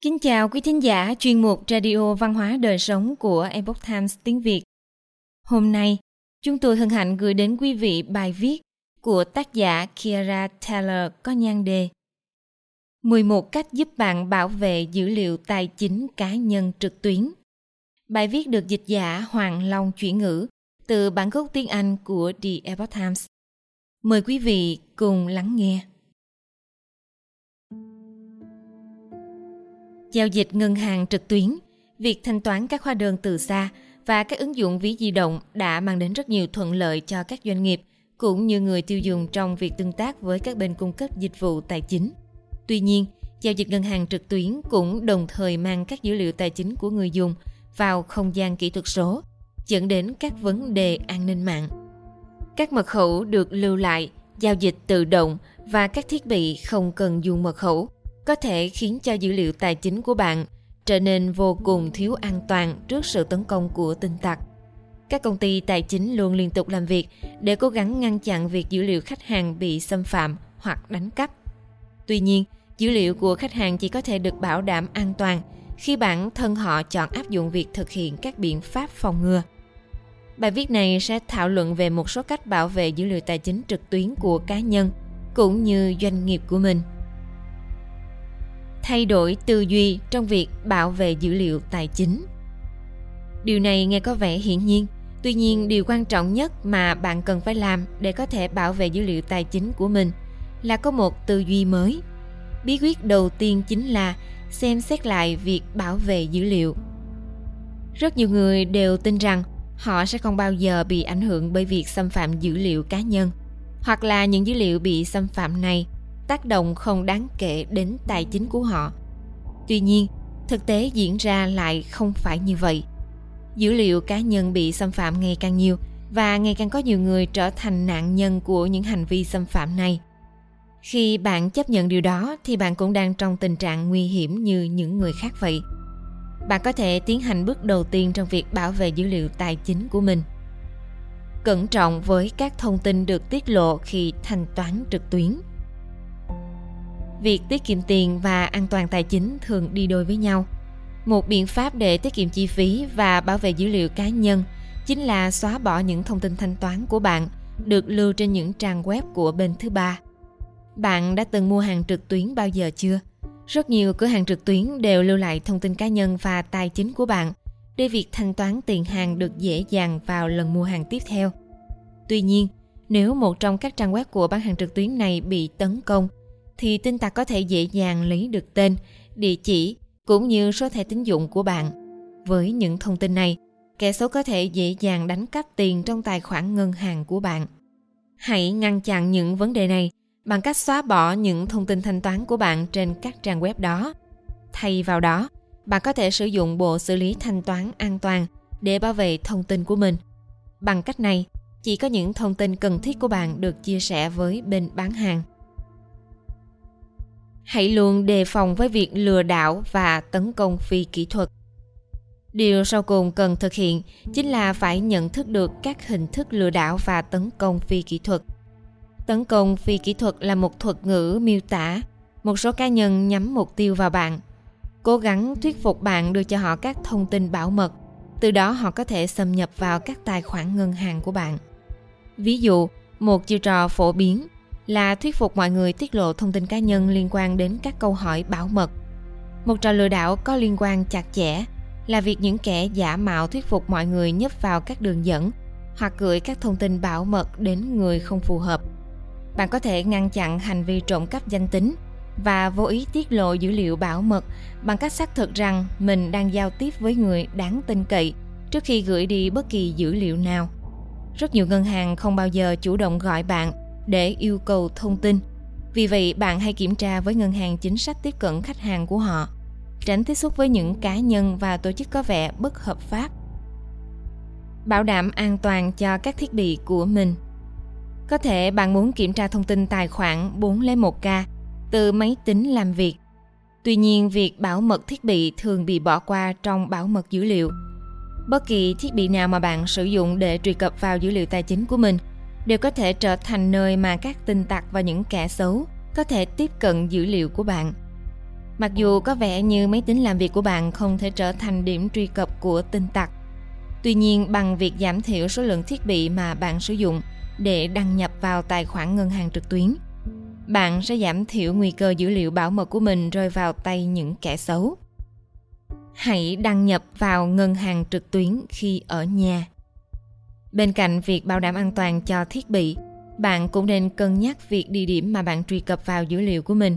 Kính chào quý thính giả chuyên mục Radio Văn hóa Đời Sống của Epoch Times tiếng Việt. Hôm nay, chúng tôi hân hạnh gửi đến quý vị bài viết của tác giả Kiara Taylor có nhan đề 11 cách giúp bạn bảo vệ dữ liệu tài chính cá nhân trực tuyến. Bài viết được dịch giả Hoàng Long chuyển ngữ từ bản gốc tiếng Anh của The Epoch Times. Mời quý vị cùng lắng nghe. Giao dịch ngân hàng trực tuyến, việc thanh toán các hóa đơn từ xa và các ứng dụng ví di động đã mang đến rất nhiều thuận lợi cho các doanh nghiệp cũng như người tiêu dùng trong việc tương tác với các bên cung cấp dịch vụ tài chính. Tuy nhiên, giao dịch ngân hàng trực tuyến cũng đồng thời mang các dữ liệu tài chính của người dùng vào không gian kỹ thuật số, dẫn đến các vấn đề an ninh mạng. Các mật khẩu được lưu lại, giao dịch tự động và các thiết bị không cần dùng mật khẩu có thể khiến cho dữ liệu tài chính của bạn trở nên vô cùng thiếu an toàn trước sự tấn công của tin tặc. Các công ty tài chính luôn liên tục làm việc để cố gắng ngăn chặn việc dữ liệu khách hàng bị xâm phạm hoặc đánh cắp. Tuy nhiên, dữ liệu của khách hàng chỉ có thể được bảo đảm an toàn khi bản thân họ chọn áp dụng việc thực hiện các biện pháp phòng ngừa. Bài viết này sẽ thảo luận về một số cách bảo vệ dữ liệu tài chính trực tuyến của cá nhân cũng như doanh nghiệp của mình thay đổi tư duy trong việc bảo vệ dữ liệu tài chính. Điều này nghe có vẻ hiển nhiên, tuy nhiên điều quan trọng nhất mà bạn cần phải làm để có thể bảo vệ dữ liệu tài chính của mình là có một tư duy mới. Bí quyết đầu tiên chính là xem xét lại việc bảo vệ dữ liệu. Rất nhiều người đều tin rằng họ sẽ không bao giờ bị ảnh hưởng bởi việc xâm phạm dữ liệu cá nhân, hoặc là những dữ liệu bị xâm phạm này tác động không đáng kể đến tài chính của họ. Tuy nhiên, thực tế diễn ra lại không phải như vậy. Dữ liệu cá nhân bị xâm phạm ngày càng nhiều và ngày càng có nhiều người trở thành nạn nhân của những hành vi xâm phạm này. Khi bạn chấp nhận điều đó, thì bạn cũng đang trong tình trạng nguy hiểm như những người khác vậy. Bạn có thể tiến hành bước đầu tiên trong việc bảo vệ dữ liệu tài chính của mình. Cẩn trọng với các thông tin được tiết lộ khi thanh toán trực tuyến việc tiết kiệm tiền và an toàn tài chính thường đi đôi với nhau. Một biện pháp để tiết kiệm chi phí và bảo vệ dữ liệu cá nhân chính là xóa bỏ những thông tin thanh toán của bạn được lưu trên những trang web của bên thứ ba. Bạn đã từng mua hàng trực tuyến bao giờ chưa? Rất nhiều cửa hàng trực tuyến đều lưu lại thông tin cá nhân và tài chính của bạn để việc thanh toán tiền hàng được dễ dàng vào lần mua hàng tiếp theo. Tuy nhiên, nếu một trong các trang web của bán hàng trực tuyến này bị tấn công thì tin tặc có thể dễ dàng lấy được tên, địa chỉ cũng như số thẻ tín dụng của bạn. Với những thông tin này, kẻ xấu có thể dễ dàng đánh cắp tiền trong tài khoản ngân hàng của bạn. Hãy ngăn chặn những vấn đề này bằng cách xóa bỏ những thông tin thanh toán của bạn trên các trang web đó. Thay vào đó, bạn có thể sử dụng bộ xử lý thanh toán an toàn để bảo vệ thông tin của mình. Bằng cách này, chỉ có những thông tin cần thiết của bạn được chia sẻ với bên bán hàng hãy luôn đề phòng với việc lừa đảo và tấn công phi kỹ thuật. Điều sau cùng cần thực hiện chính là phải nhận thức được các hình thức lừa đảo và tấn công phi kỹ thuật. Tấn công phi kỹ thuật là một thuật ngữ miêu tả một số cá nhân nhắm mục tiêu vào bạn, cố gắng thuyết phục bạn đưa cho họ các thông tin bảo mật, từ đó họ có thể xâm nhập vào các tài khoản ngân hàng của bạn. Ví dụ, một chiêu trò phổ biến là thuyết phục mọi người tiết lộ thông tin cá nhân liên quan đến các câu hỏi bảo mật. Một trò lừa đảo có liên quan chặt chẽ là việc những kẻ giả mạo thuyết phục mọi người nhấp vào các đường dẫn hoặc gửi các thông tin bảo mật đến người không phù hợp. Bạn có thể ngăn chặn hành vi trộm cắp danh tính và vô ý tiết lộ dữ liệu bảo mật bằng cách xác thực rằng mình đang giao tiếp với người đáng tin cậy trước khi gửi đi bất kỳ dữ liệu nào. Rất nhiều ngân hàng không bao giờ chủ động gọi bạn để yêu cầu thông tin. Vì vậy, bạn hãy kiểm tra với ngân hàng chính sách tiếp cận khách hàng của họ, tránh tiếp xúc với những cá nhân và tổ chức có vẻ bất hợp pháp. Bảo đảm an toàn cho các thiết bị của mình. Có thể bạn muốn kiểm tra thông tin tài khoản 401k từ máy tính làm việc. Tuy nhiên, việc bảo mật thiết bị thường bị bỏ qua trong bảo mật dữ liệu. Bất kỳ thiết bị nào mà bạn sử dụng để truy cập vào dữ liệu tài chính của mình – đều có thể trở thành nơi mà các tin tặc và những kẻ xấu có thể tiếp cận dữ liệu của bạn. Mặc dù có vẻ như máy tính làm việc của bạn không thể trở thành điểm truy cập của tin tặc, tuy nhiên bằng việc giảm thiểu số lượng thiết bị mà bạn sử dụng để đăng nhập vào tài khoản ngân hàng trực tuyến, bạn sẽ giảm thiểu nguy cơ dữ liệu bảo mật của mình rơi vào tay những kẻ xấu. Hãy đăng nhập vào ngân hàng trực tuyến khi ở nhà. Bên cạnh việc bảo đảm an toàn cho thiết bị, bạn cũng nên cân nhắc việc địa điểm mà bạn truy cập vào dữ liệu của mình.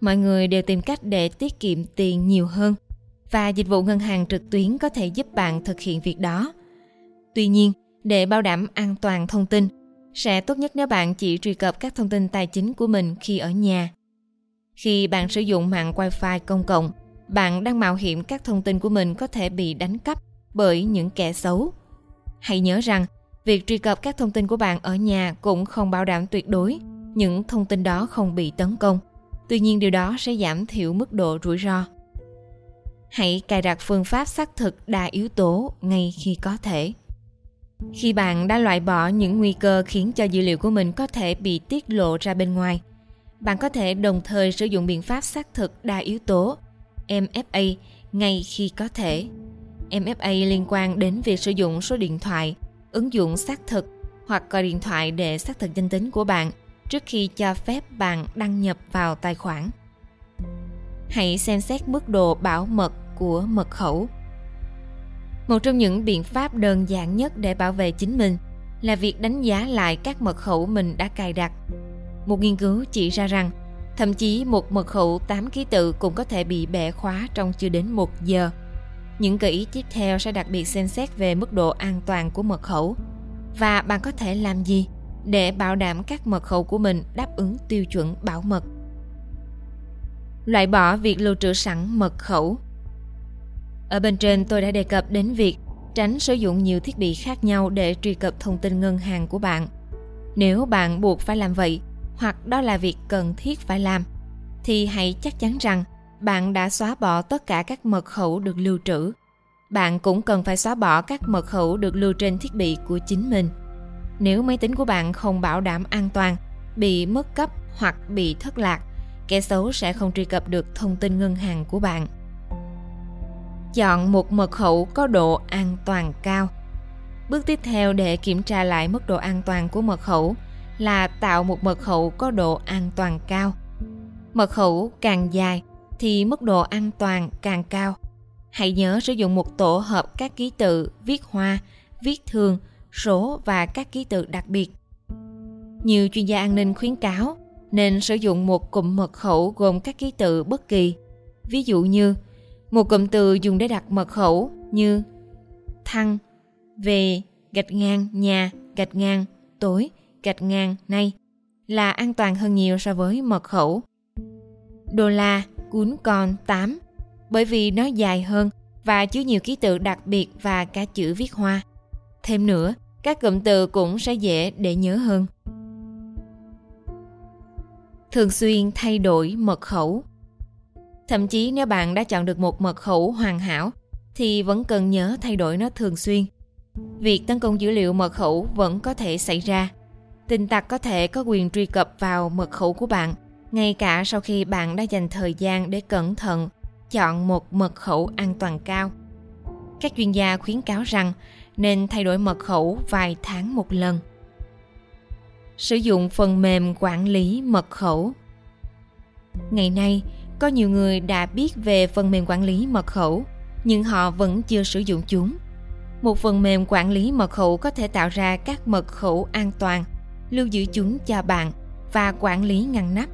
Mọi người đều tìm cách để tiết kiệm tiền nhiều hơn và dịch vụ ngân hàng trực tuyến có thể giúp bạn thực hiện việc đó. Tuy nhiên, để bảo đảm an toàn thông tin, sẽ tốt nhất nếu bạn chỉ truy cập các thông tin tài chính của mình khi ở nhà. Khi bạn sử dụng mạng Wi-Fi công cộng, bạn đang mạo hiểm các thông tin của mình có thể bị đánh cắp bởi những kẻ xấu. Hãy nhớ rằng, việc truy cập các thông tin của bạn ở nhà cũng không bảo đảm tuyệt đối những thông tin đó không bị tấn công. Tuy nhiên điều đó sẽ giảm thiểu mức độ rủi ro. Hãy cài đặt phương pháp xác thực đa yếu tố ngay khi có thể. Khi bạn đã loại bỏ những nguy cơ khiến cho dữ liệu của mình có thể bị tiết lộ ra bên ngoài, bạn có thể đồng thời sử dụng biện pháp xác thực đa yếu tố MFA ngay khi có thể. MFA liên quan đến việc sử dụng số điện thoại, ứng dụng xác thực hoặc gọi điện thoại để xác thực danh tính của bạn trước khi cho phép bạn đăng nhập vào tài khoản. Hãy xem xét mức độ bảo mật của mật khẩu. Một trong những biện pháp đơn giản nhất để bảo vệ chính mình là việc đánh giá lại các mật khẩu mình đã cài đặt. Một nghiên cứu chỉ ra rằng Thậm chí một mật khẩu 8 ký tự cũng có thể bị bẻ khóa trong chưa đến một giờ. Những gợi ý tiếp theo sẽ đặc biệt xem xét về mức độ an toàn của mật khẩu và bạn có thể làm gì để bảo đảm các mật khẩu của mình đáp ứng tiêu chuẩn bảo mật. Loại bỏ việc lưu trữ sẵn mật khẩu. Ở bên trên tôi đã đề cập đến việc tránh sử dụng nhiều thiết bị khác nhau để truy cập thông tin ngân hàng của bạn. Nếu bạn buộc phải làm vậy, hoặc đó là việc cần thiết phải làm thì hãy chắc chắn rằng bạn đã xóa bỏ tất cả các mật khẩu được lưu trữ. Bạn cũng cần phải xóa bỏ các mật khẩu được lưu trên thiết bị của chính mình. Nếu máy tính của bạn không bảo đảm an toàn, bị mất cấp hoặc bị thất lạc, kẻ xấu sẽ không truy cập được thông tin ngân hàng của bạn. Chọn một mật khẩu có độ an toàn cao. Bước tiếp theo để kiểm tra lại mức độ an toàn của mật khẩu là tạo một mật khẩu có độ an toàn cao. Mật khẩu càng dài thì mức độ an toàn càng cao. Hãy nhớ sử dụng một tổ hợp các ký tự viết hoa, viết thường, số và các ký tự đặc biệt. Nhiều chuyên gia an ninh khuyến cáo nên sử dụng một cụm mật khẩu gồm các ký tự bất kỳ. Ví dụ như một cụm từ dùng để đặt mật khẩu như thăng, về, gạch ngang, nhà, gạch ngang, tối, gạch ngang nay là an toàn hơn nhiều so với mật khẩu. Đô la cuốn con 8 bởi vì nó dài hơn và chứa nhiều ký tự đặc biệt và cả chữ viết hoa. Thêm nữa, các cụm từ cũng sẽ dễ để nhớ hơn. Thường xuyên thay đổi mật khẩu. Thậm chí nếu bạn đã chọn được một mật khẩu hoàn hảo thì vẫn cần nhớ thay đổi nó thường xuyên. Việc tấn công dữ liệu mật khẩu vẫn có thể xảy ra Tin tặc có thể có quyền truy cập vào mật khẩu của bạn, ngay cả sau khi bạn đã dành thời gian để cẩn thận chọn một mật khẩu an toàn cao. Các chuyên gia khuyến cáo rằng nên thay đổi mật khẩu vài tháng một lần. Sử dụng phần mềm quản lý mật khẩu. Ngày nay, có nhiều người đã biết về phần mềm quản lý mật khẩu, nhưng họ vẫn chưa sử dụng chúng. Một phần mềm quản lý mật khẩu có thể tạo ra các mật khẩu an toàn lưu giữ chúng cho bạn và quản lý ngăn nắp.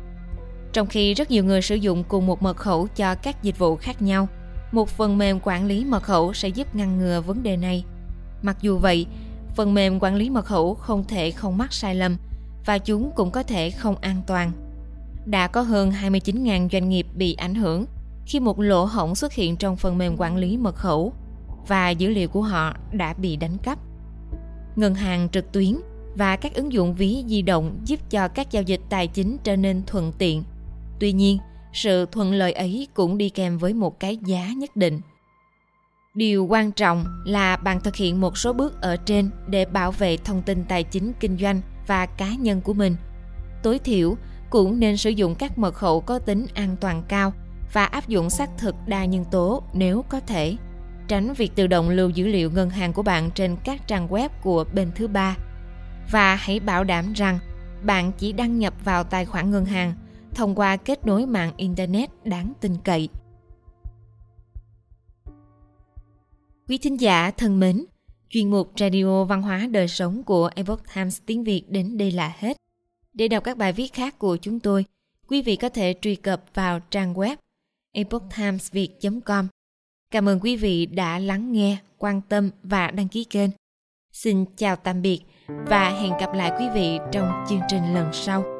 Trong khi rất nhiều người sử dụng cùng một mật khẩu cho các dịch vụ khác nhau, một phần mềm quản lý mật khẩu sẽ giúp ngăn ngừa vấn đề này. Mặc dù vậy, phần mềm quản lý mật khẩu không thể không mắc sai lầm và chúng cũng có thể không an toàn. Đã có hơn 29.000 doanh nghiệp bị ảnh hưởng khi một lỗ hổng xuất hiện trong phần mềm quản lý mật khẩu và dữ liệu của họ đã bị đánh cắp. Ngân hàng trực tuyến và các ứng dụng ví di động giúp cho các giao dịch tài chính trở nên thuận tiện. Tuy nhiên, sự thuận lợi ấy cũng đi kèm với một cái giá nhất định. Điều quan trọng là bạn thực hiện một số bước ở trên để bảo vệ thông tin tài chính kinh doanh và cá nhân của mình. Tối thiểu cũng nên sử dụng các mật khẩu có tính an toàn cao và áp dụng xác thực đa nhân tố nếu có thể. Tránh việc tự động lưu dữ liệu ngân hàng của bạn trên các trang web của bên thứ ba. Và hãy bảo đảm rằng bạn chỉ đăng nhập vào tài khoản ngân hàng thông qua kết nối mạng internet đáng tin cậy. Quý thính giả thân mến, chuyên mục Radio Văn hóa Đời Sống của Epoch Times tiếng Việt đến đây là hết. Để đọc các bài viết khác của chúng tôi, quý vị có thể truy cập vào trang web epochtimesviet.com. Cảm ơn quý vị đã lắng nghe, quan tâm và đăng ký kênh. Xin chào tạm biệt và hẹn gặp lại quý vị trong chương trình lần sau.